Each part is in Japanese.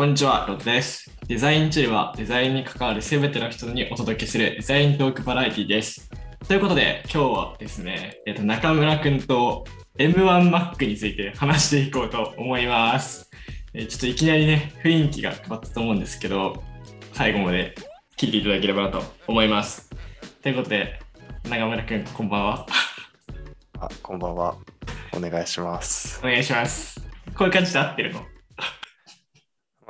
こんにちは、ロッテです。デザインチルはデザインに関わるすべての人にお届けするデザイントークバラエティです。ということで、今日はですね、えっと、中村くんと M1Mac について話していこうと思います。えーちょっといきなりね、雰囲気が変わったと思うんですけど、最後まで聞いていただければなと思います。ということで、中村くん、こんばんは。あ、こんばんは。お願いします。お願いします。こういう感じで合ってるの？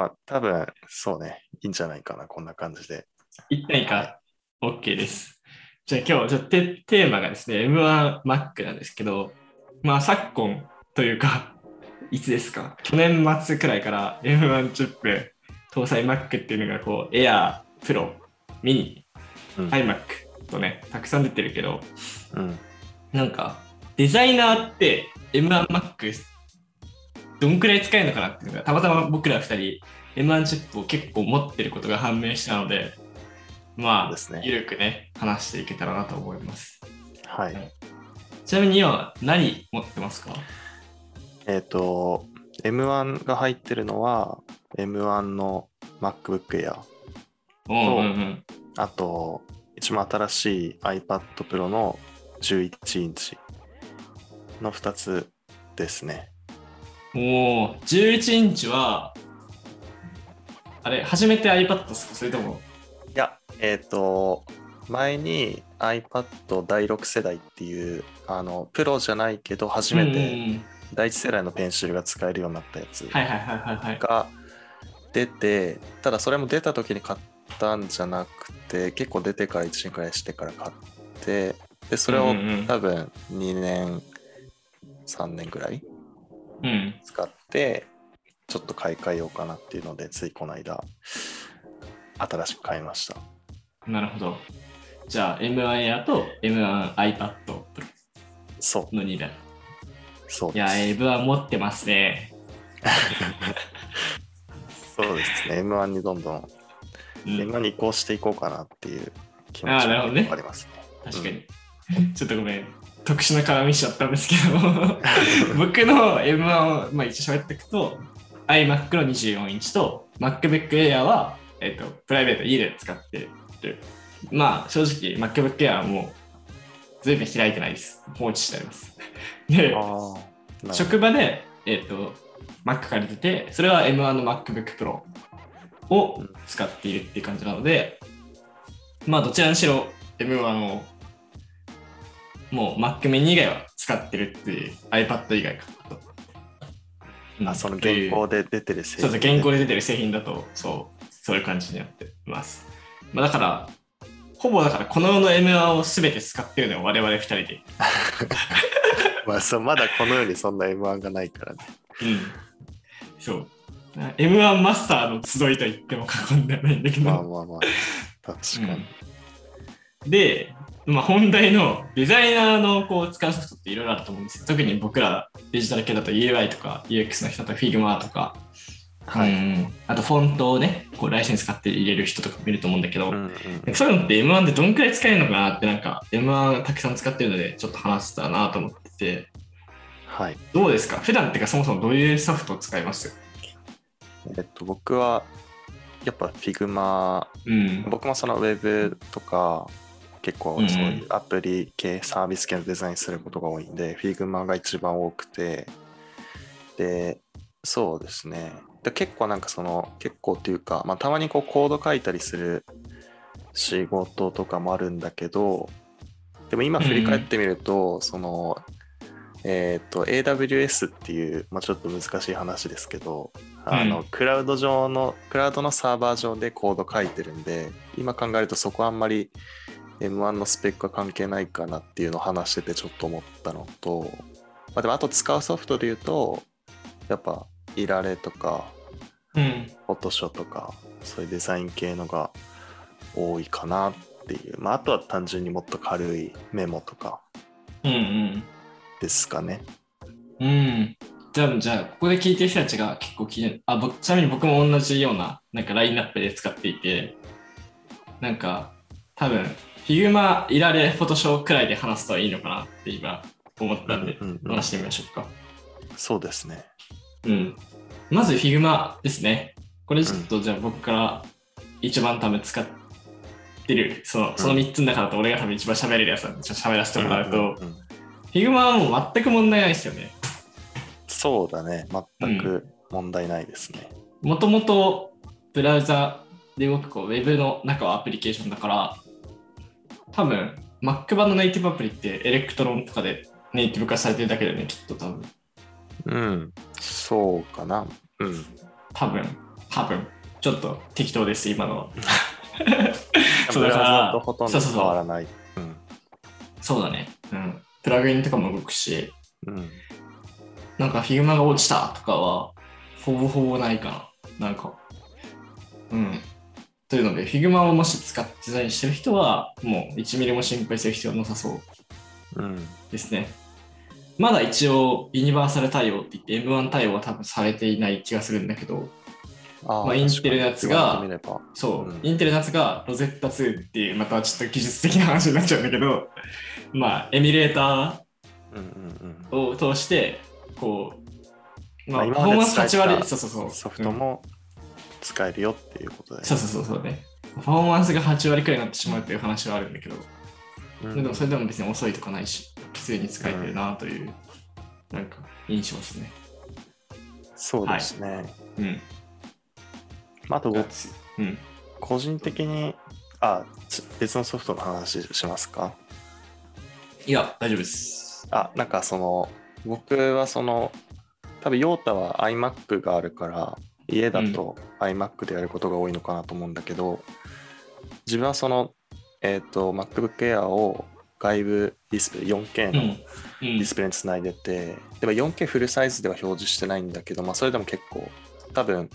まあ、多分そうね、いいんじゃないかな、こんな感じで。一体か OK です。じゃあ今日ちょっとテテーマがですね、M1Mac なんですけど、まあ昨今というか、いつですか？去年末くらいから M1 チップ搭載 Mac っていうのがこう Air、Pro、Mini、うん iMac とね、たくさん出てるけど、うん。なんかデザイナーって M1Mac どんくらい使えるのかなっていうのがたまたま僕ら2人 M1 チップを結構持ってることが判明したのでまあ、ですねゆるくね話していけたらなと思いますはい。ちなみに今何持ってますか？えっ、と、M1 が入ってるのは、M1 の MacBook Air。うんうんうんあと、一番新しい iPad Pro の11インチの2つですね。おお11インチはあれ初めて iPad ですかそれとも？いや、えっ、と、前に iPad 第6世代っていう、あの、プロじゃないけど、初めてうん。第1世代のペンシルが使えるようになったやつ。が出てただそれも出た時に買ったんじゃなくて結構出てから1年くらいしてから買ってでそれを多分2年3年ぐらいうん使ってちょっと買い替えようかなっていうのでついこの間新しく買いました。なるほど。じゃあ M1 Air と M1 iPad Pro そう。の2台。そういや、です M1 持ってますね。そうですね。M1 にどんどんうん、M1 に移行していこうかなっていう気持ちがありますね。確かに。ちょっとごめん。特殊な絡みしちゃったんですけど、僕の M1 を、まあ、一応喋っていくと、iMac の24インチと MacBook Air は、えっとプライベート家で使ってる。まあ正直 MacBook Air はもう随分開いてないです。放置してあります。で、職場で、えっ、と、Mac 借りてて、それは M1 の MacBook Pro を使っているっていう感じなので、まあ、どちらにしろ M1 を、もう Mac mini 以外は使ってるっていう iPad 以外かと。うんあその現行で出てる製そうそう、現行で出てる製品だと、そう、そういう感じになっています。まあ、だから、ほぼだから、この世の M1 を全て使ってるのは我々二人で。まあそうまだこの世にそんな M1 がないからね。うん。そう。M1 マスターの集いと言っても過言ではないんだけど、まあまあまあ。確かに。で、まあ、本題のデザイナーのこう使うソフトっていろいろあると思うんですよ。特に僕らデジタル系だと UI とか UX の人だと Figma とか、はい。うんあとフォントをね、こうライセンス買って入れる人とかもいると思うんだけど、うんうんそういうのって M1 でどんくらい使えるのかなってなんか M1 たくさん使ってるのでちょっと話せたらなと思ってて、はい。どうですか？普段っていうかそもそもどういうソフトを使います？えっと、僕は、やっぱ Figma、うん。僕もそのウェブとか、結構うんうんそういうアプリ系、サービス系のデザインすることが多いんで、Figma が一番多くて、で、そうですね。で結構なんかその、結構っていうか、まあ、たまにこうコード書いたりする仕事とかもあるんだけど、でも今振り返ってみると、その、えっ、と、AWS っていう、まあ、ちょっと難しい話ですけど、あの、うん。クラウド上の、クラウドのサーバー上でコード書いてるんで、今考えるとそこはあんまり M1 のスペックは関係ないかなっていうのを話しててちょっと思ったのと、まあ、でもあと使うソフトで言うと、やっぱ、イラレとか、うん。フォトショーとか、そういうデザイン系のが多いかなっていう。まあ、あとは単純にもっと軽いメモとかうんうん。ですかね。うん。じゃあ、じゃあ、ここで聞いてる人たちが結構気に。あ、僕、ちなみに僕も同じような、なんかラインナップで使っていて、なんか、多分、Figma、いられ、フォトショーくらいで話すといいのかなって今思ったんで、話してみましょうか。そうですね。うん。まず Figma ですね。これちょっとじゃあ僕から一番多分使ってる、そのその3つの中だと俺が多分一番喋れるやつなんで、ちょっと喋らせてもらうと、うんうんうん Figma はもう全く問題ないですよね。そうだね。全く問題ないですね。もともとブラウザで動くこうウェブの中はアプリケーションだから、多分 Mac 版のネイティブアプリって Electron とかでネイティブ化されてるだけだよね、きっと多分。うん。そうかな。うん。多分、多分。ちょっと適当です、今のは。そうだからザとほとんどそうそうそう変わらない。うん。そうだね。うん。プラグインとかも動くし、うん。なんか Figma が落ちたとかは、ほぼほぼないかな。なんか。うん。というので、Figma をもし使ってデザインしてる人は、もう1ミリも心配する必要なさそううん。ですね。まだ一応、ユニバーサル対応って言って M1 対応は多分されていない気がするんだけど、あーまあインテルのやつがそう、うんインテルのやつが Rosetta 2っていう、またちょっと技術的な話になっちゃうんだけど、まあ、エミュレータうんうんうん。ーを通して、こう、まあ、まあパフォーマンス8今まで使えた割、そうそうそう。ソフトも使えるよっていうことで。そうそうそうそうね。パフォーマンスが8割くらいになってしまうっていう話はあるんだけど、うんでもそれでも別に遅いとかないし、普通に使えてるなという、なんか印象ですね。そうですね。うん。まあ、あと僕、うん。個人的に、あ、ち別のソフトの話しますか？いや、大丈夫です。あ、なんかその、僕はその、多分ヨータは iMac があるから、家だと iMac でやることが多いのかなと思うんだけど、自分はその、えっ、と、MacBook Air を外部ディスプレイ 4K のディスプレイにつないでて、でも 4K フルサイズでは表示してないんだけど、まあ、それでも結構、多分、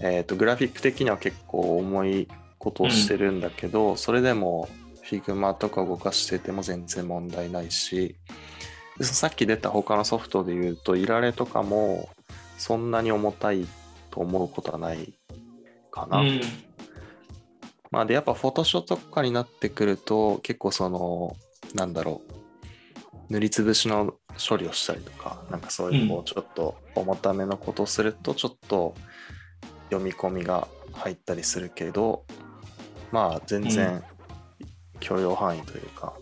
えっ、と、グラフィック的には結構重いことをしてるんだけど、それでも Figma とか動かしてても全然問題ないし、さっき出た他のソフトで言うと、いられとかもそんなに重たいと思うことはないかな。うん。まあでやっぱフォトショーとかになってくると結構そのなんだろう塗りつぶしの処理をしたりとかなんかそういうこううちょっと重ためのことをするとちょっと読み込みが入ったりするけどまあ全然許容範囲というか、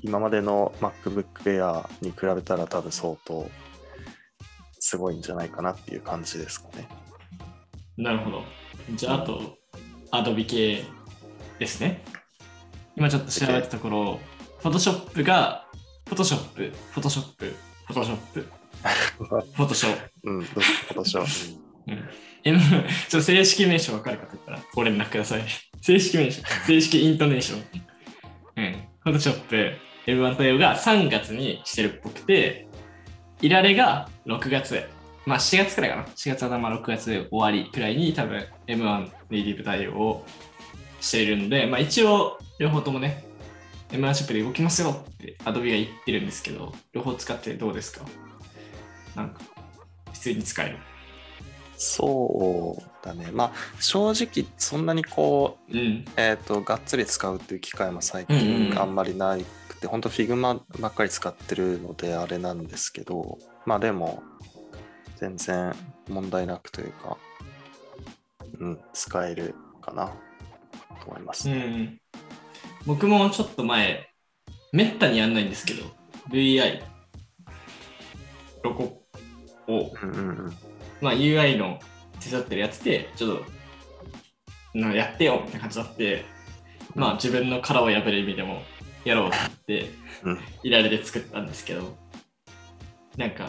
今までの MacBook Air に比べたら多分相当すごいんじゃないかなっていう感じですかね。なるほど。じゃあ、あと、Adobe 系ですね。今ちょっと調べたところ、Photoshop が、Photoshop、Photoshop、Photoshop、Photoshop。うん、どうぞフォトショー。うん。M、ちょっと正式名称分かるかと言ったら、ご連絡ください。正式名称、正式イントネーション。うん。Photoshop、M1 対応が3月にしてるっぽくて、いられが6月。まあ4月くらいかな。4月頭、6月終わりくらいに多分 M1 ネイティブ対応をしているので、まあ一応両方ともね、M1 シップで動きますよって Adobe が言ってるんですけど、両方使ってどうですか？なんか、普通に使える。そうだね。まあ、正直、そんなにこう、うん。えっ、と、がっつり使うっていう機会も最近あんまりなくて、本当 Figma ばっかり使ってるのであれなんですけど、まあでも、全然問題なくというか、うん、使えるかなと思いますうね。ん、僕もちょっと前、めったにやんないんですけど、VI、ロゴを、うんうんうん。まあ、UI の手伝ってるやつで、ちょっと、なやってよって感じだって、まあ、自分の殻を破る意味でもやろうって、うんいられで作ったんですけど、なんか、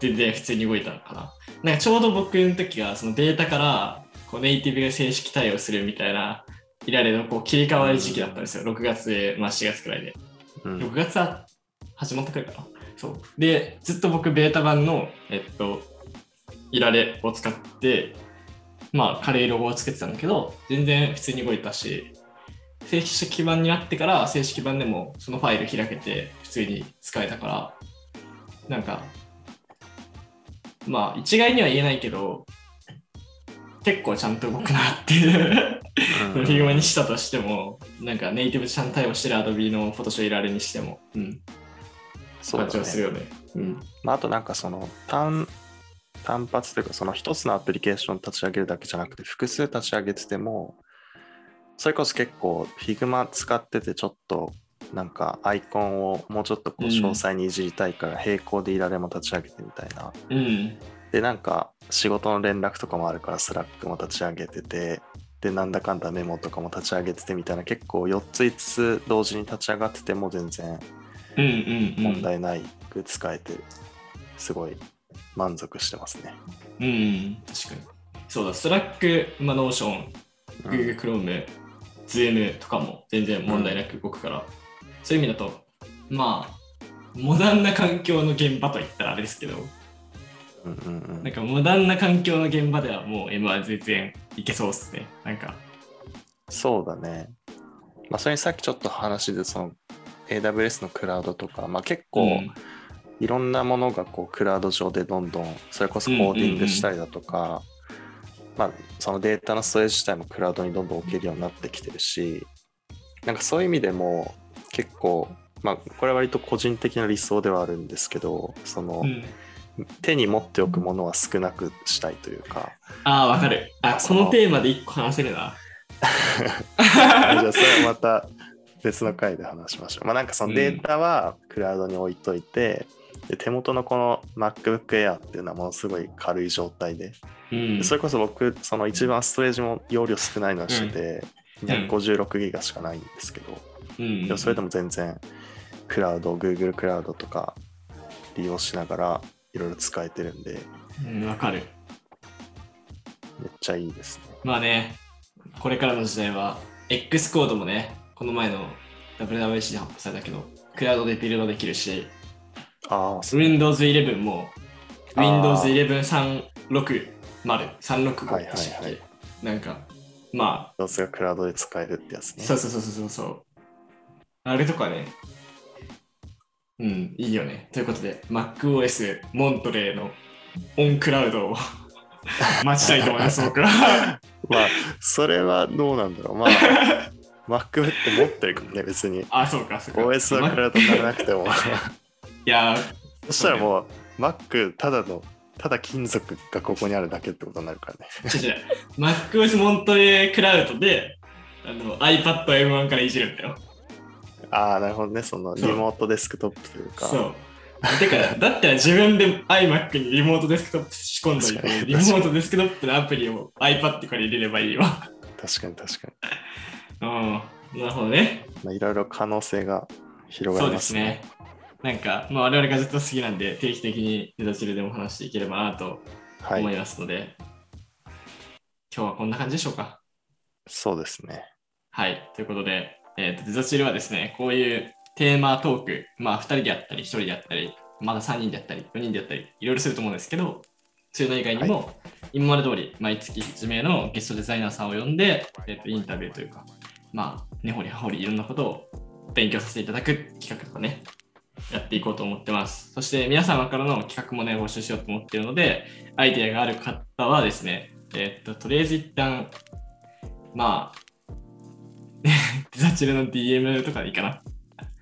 全然普通に動いたのかな。なんかちょうど僕の時が、そのベータからこうネイティブが正式対応するみたいな、いられのこう切り替わり時期だったんですよ。6月で、まあ4月くらいで。うん6月は始まったくらいかな。そう。で、ずっと僕、ベータ版の、えっと、いられを使って、まあ、軽いロゴをつけてたんだけど、全然普通に動いたし、正式版になってから、正式版でもそのファイル開けて、普通に使えたから、なんか、まあ、一概には言えないけど、結構ちゃんと動くなっていう。うん Figma にしたとしても、なんかネイティブちゃんと対応してる Adobe のフォトショ、イラレにしても、うん、そうだ活用するね。よね。うん。まあ、あとなんかその単単発というか、その一つのアプリケーション立ち上げるだけじゃなくて、複数立ち上げてても、それこそ結構 Figma 使っててちょっとなんかアイコンをもうちょっとこううん詳細にいじりたいから並行でイラレも立ち上げてみたいな。うん。で、なんか仕事の連絡とかもあるから Slack も立ち上げてて、で、なんだかんだメモとかも立ち上げててみたいな結構4つ5つ同時に立ち上がってても全然。問題なく使えて、すごい満足してますね。うんうん、確かに。そうだ、 Slack、まあ、 Notion、うん Google Chrome、Zoom とかも全然問題なく動くから、そういう意味だと、まあ、モダンな環境の現場といったらあれですけど、うんうんうん。なんかモダンな環境の現場ではもう M は全然いけそうっすね。なんか、そうだね。まあ、それにさっきちょっと話で、その AWS のクラウドとか、まあ、結構うん。いろんなものがこうクラウド上でどんどん、それこそコーディングしたりだとか、まあ、そのデータのストレージ自体もクラウドにどんどん置けるようになってきてるし、なんかそういう意味でも結構、まあ、これは割と個人的な理想ではあるんですけど、その、うん手に持っておくものは少なくしたいというか、ああ、わかる。あ、このテーマで一個話せるな。じゃあそれはまた別の回で話しましょう。まあなんかそのデータはクラウドに置いといて、で手元のこの MacBook Air っていうのはものすごい軽い状態で、うん。でそれこそ僕その一番ストレージも容量少ないのしてて、ん。256ギガしかないんですけど、うん。でもそれでも全然クラウド、Google クラウドとか利用しながらいろいろ使えてるんで、うんわかる。めっちゃいいですね。まあね、これからの時代は、X コードもね、この前の WWC で発表されたけど、クラウドでビルドできるし、あ Windows 11も Windows 11 360、365はいはいはいなんか、まどうせがクラウドで使えるってやつあ、ね。そうそうそうそうそう。あれとかね、うん、いいよね。ということで、MacOS モントレーのオンクラウドを 待ちたいと思います、僕は。まあ、それはどうなんだろう。まあ、MacBook 持ってるからね、別に。あ、そうか、そうか。OS はクラウドにならなくても。いやそしたらもう、Mac、ただの、ただ金属がここにあるだけってことになるからね。ー、違う。MacOS モントレークラウドで、あの iPad M1 からいじるんだよ。ああ、なるほどね。そのリそうモートデスクトップというか。そう。てか、だったら自分で iMac にリモートデスクトップ仕込んどいて、リモートデスクトップのアプリを iPad から入れればいいわ。確かに確か うん。なるほどね。に。まあ、いろいろ可能性が広がそうでりますすね。ね。なんか、まあ、我々がずっと好きなんで、定期的にデザチルでも話していければなとはい思いますので、今日はこんな感じでしょうか。そうですね。はい。ということで、えーとデザチルはですね、こういうテーマトーク、まあ、2人であったり、1人であったり、まだ3人であったり、4人であったり、いろいろすると思うんですけど、そういうの以外にも、今まで通り毎月1名のゲストデザイナーさんを呼んで、えーとインタビューというか、まあ、根掘り葉掘りいろんなことを勉強させていただく企画とかね、やっていこうと思ってます。そして皆様からの企画もね、募集しようと思っているので、アイデアがある方はですね、えーっと、とりあえず一旦、まあ、デ ザチルの DM とかでいいかな。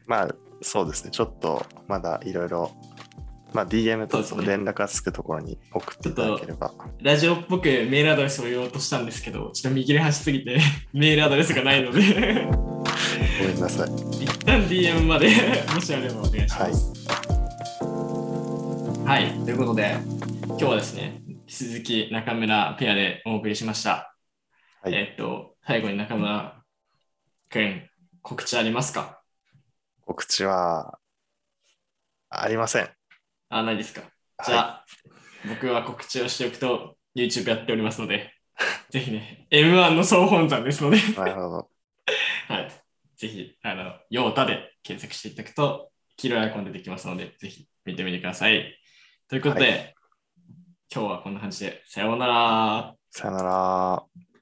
まあ、そうですね。ちょっとまだいろいろ、まあ、DM とそうですね連絡がつくところに送っていただければ。ラジオっぽくメールアドレスを言おうとしたんですけど、ちょっと見切れ端すぎて メールアドレスがないのでごめんなさい。一旦 DM まで もしあればお願いします。はい、ということで、今日はですね、引き続き中村ペアでお送りしました。はいえっと、最後に中村くん、告知ありますか？告知はありません。あ、ないですか。じゃはあ、僕は告知をしておくと、YouTube やっておりますので、ぜひね、M1 の総本山ですので、い。なるほど。はい。ぜひ、あの、ヨータで検索していただくと、黄色いアイコン出てきますので、ぜひ見てみてください。ということで、は今日はこんな感じで、さようなら。さよなら。